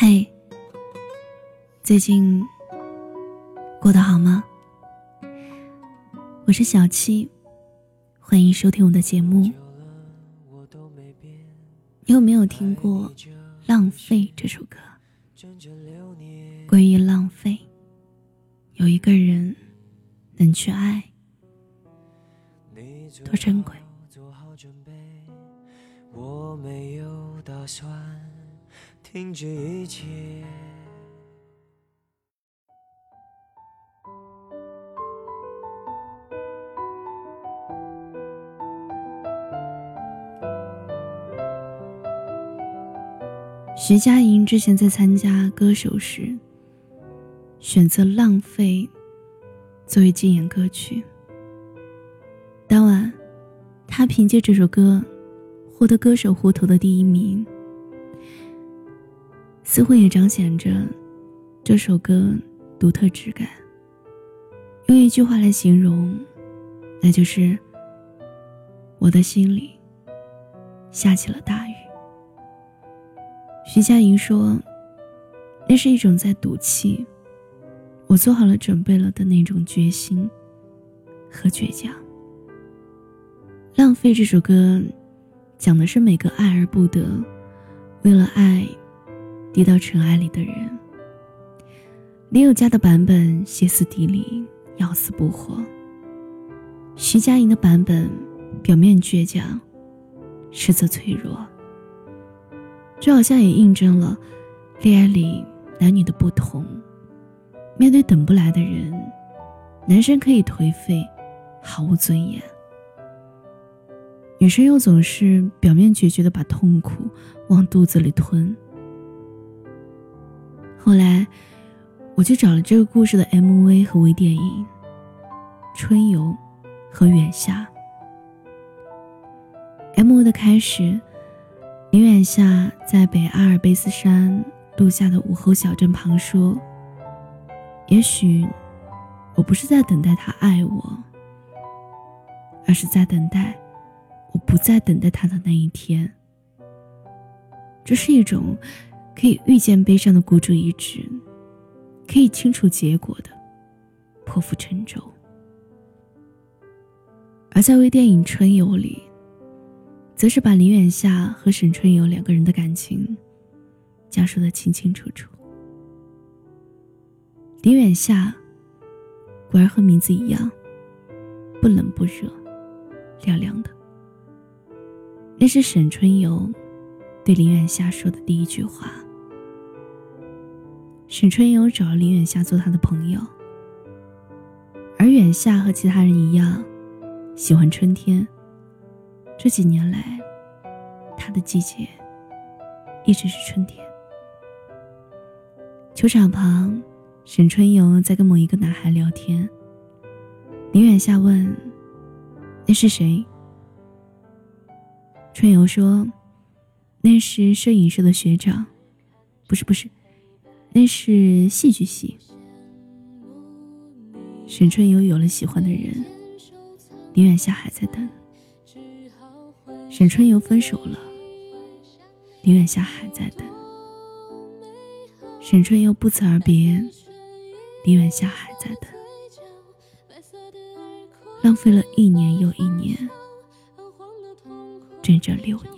嘿，最近过得好吗？我是小七，欢迎收听我的节目。你有没有听过《浪费》这首歌？关于浪费，有一个人能去爱，多珍贵。我没有打算停止一切。徐佳莹之前在参加歌手时，选择《浪费》作为竞演歌曲。当晚，她凭借这首歌获得歌手户头的第一名。似乎也彰显着这首歌独特质感。用一句话来形容，那就是我的心里下起了大雨。徐佳莹说：“那是一种在赌气，我做好了准备了的那种决心和倔强。”浪费这首歌，讲的是每个爱而不得，为了爱。跌到尘埃里的人，林宥嘉的版本歇斯底里，要死不活。徐佳莹的版本表面倔强，实则脆弱。这好像也印证了恋爱里男女的不同。面对等不来的人，男生可以颓废，毫无尊严；女生又总是表面决绝的把痛苦往肚子里吞。后来，我就找了这个故事的 MV 和微电影《春游》和《远夏》。MV 的开始，林远夏在北阿尔卑斯山度假的午后小镇旁说：“也许，我不是在等待他爱我，而是在等待我不再等待他的那一天。”这是一种。可以预见悲伤的孤注一掷，可以清楚结果的破釜沉舟。而在微电影《春游》里，则是把林远夏和沈春游两个人的感情讲述的清清楚楚。林远夏果然和名字一样，不冷不热，凉凉的。那是沈春游对林远夏说的第一句话。沈春游找了林远夏做他的朋友，而远夏和其他人一样，喜欢春天。这几年来，他的季节一直是春天。球场旁，沈春游在跟某一个男孩聊天。林远夏问：“那是谁？”春游说：“那是摄影社的学长，不是，不是。”那是戏剧系。沈春游有了喜欢的人，林远夏还在等。沈春游分手了，林远夏还在等。沈春游不辞而别，林远夏还在等。浪费了一年又一年，整整六年，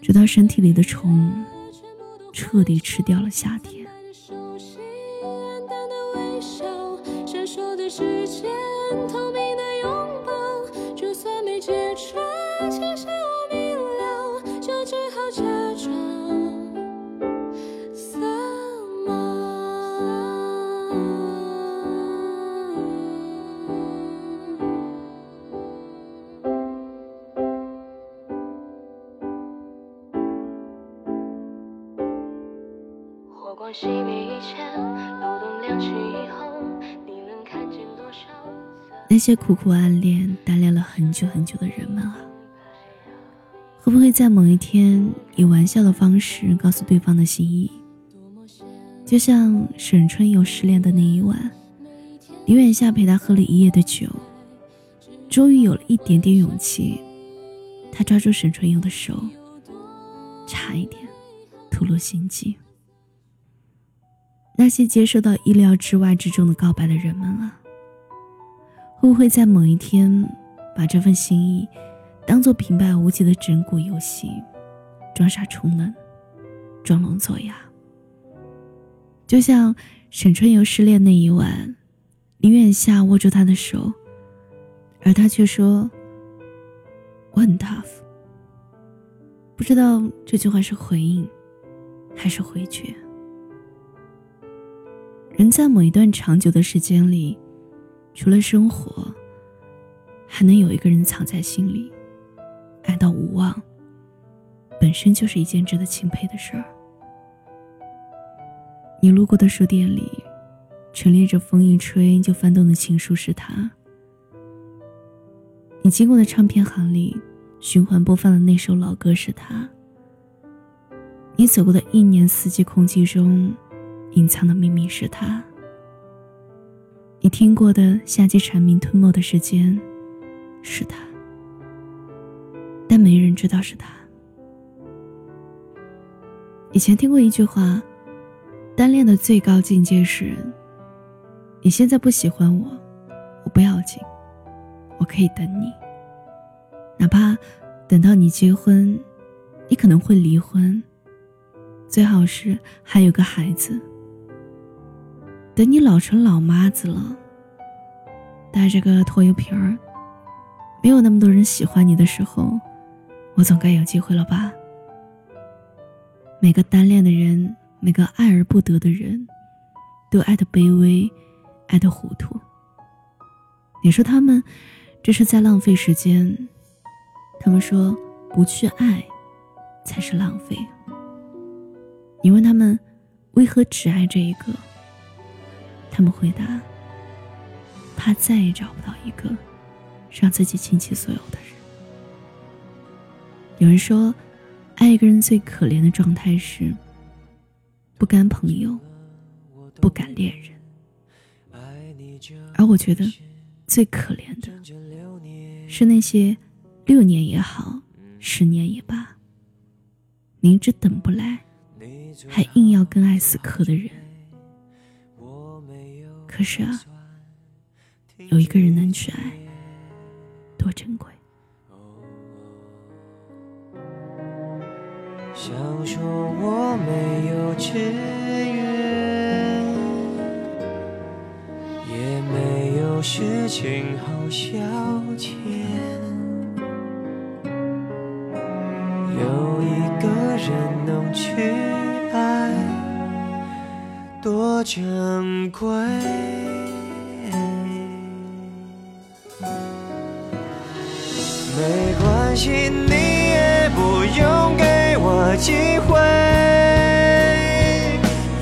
直到身体里的虫。彻底吃掉了夏天。那些苦苦暗恋、单恋了很久很久的人们啊，会不会在某一天以玩笑的方式告诉对方的心意？就像沈春游失恋的那一晚，林远夏陪他喝了一夜的酒，终于有了一点点勇气，他抓住沈春游的手，差一点。吐露心迹。那些接受到意料之外之中的告白的人们啊，会不会在某一天把这份心意当做平白无奇的整蛊游戏，装傻充愣，装聋作哑？就像沈春游失恋那一晚，林远夏握住他的手，而他却说：“我很 tough。”不知道这句话是回应，还是回绝。人在某一段长久的时间里，除了生活，还能有一个人藏在心里，爱到无望，本身就是一件值得钦佩的事儿。你路过的书店里，陈列着风一吹就翻动的情书是他；你经过的唱片行里，循环播放的那首老歌是他；你走过的一年四季空气中。隐藏的秘密是他。你听过的夏季蝉鸣吞没的时间，是他。但没人知道是他。以前听过一句话：单恋的最高境界是，你现在不喜欢我，我不要紧，我可以等你。哪怕等到你结婚，你可能会离婚，最好是还有个孩子。等你老成老妈子了，带着个拖油瓶儿，没有那么多人喜欢你的时候，我总该有机会了吧？每个单恋的人，每个爱而不得的人，都爱的卑微，爱的糊涂。你说他们这是在浪费时间？他们说不去爱才是浪费。你问他们为何只爱这一个？他们回答：“怕再也找不到一个让自己倾其所有的人。”有人说，爱一个人最可怜的状态是不甘朋友，不敢恋人。而我觉得，最可怜的是那些六年也好，十年也罢，明知等不来，还硬要跟爱死磕的人。可是啊，有一个人能去爱，多珍贵。想说我没有志愿，也没有事情好消遣，有一个人能去爱。多珍贵，没关系，你也不用给我机会，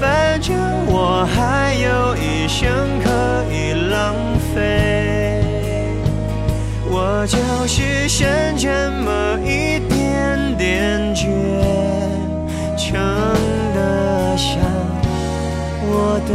反正我还有一生可以浪费，我就是剩这么一点点倔强。我的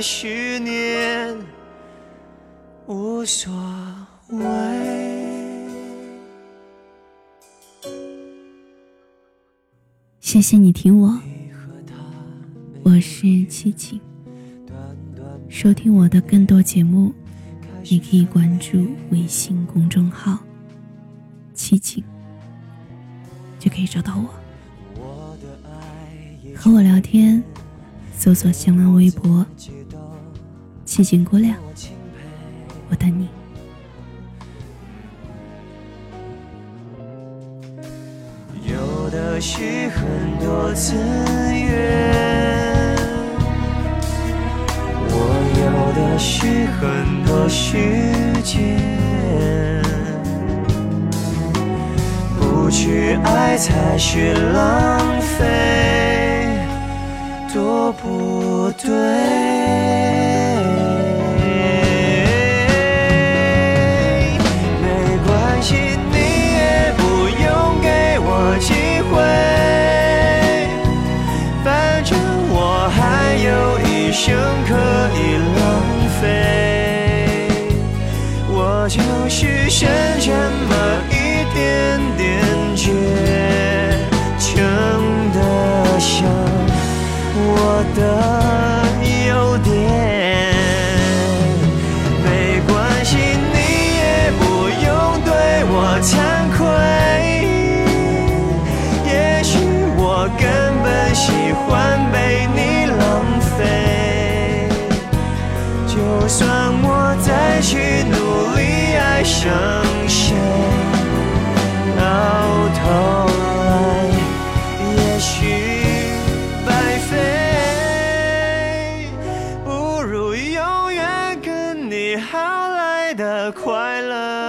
十年无所谓。谢谢你听我，我是七景。收听我的更多节目，你可以关注微信公众号“七景”，就可以找到我，和我聊天。搜索新浪微博“七景姑娘”，我等你。有的是很多资源，我有的是很多时间，不去爱才是浪费，多不对。情可以好来的快乐。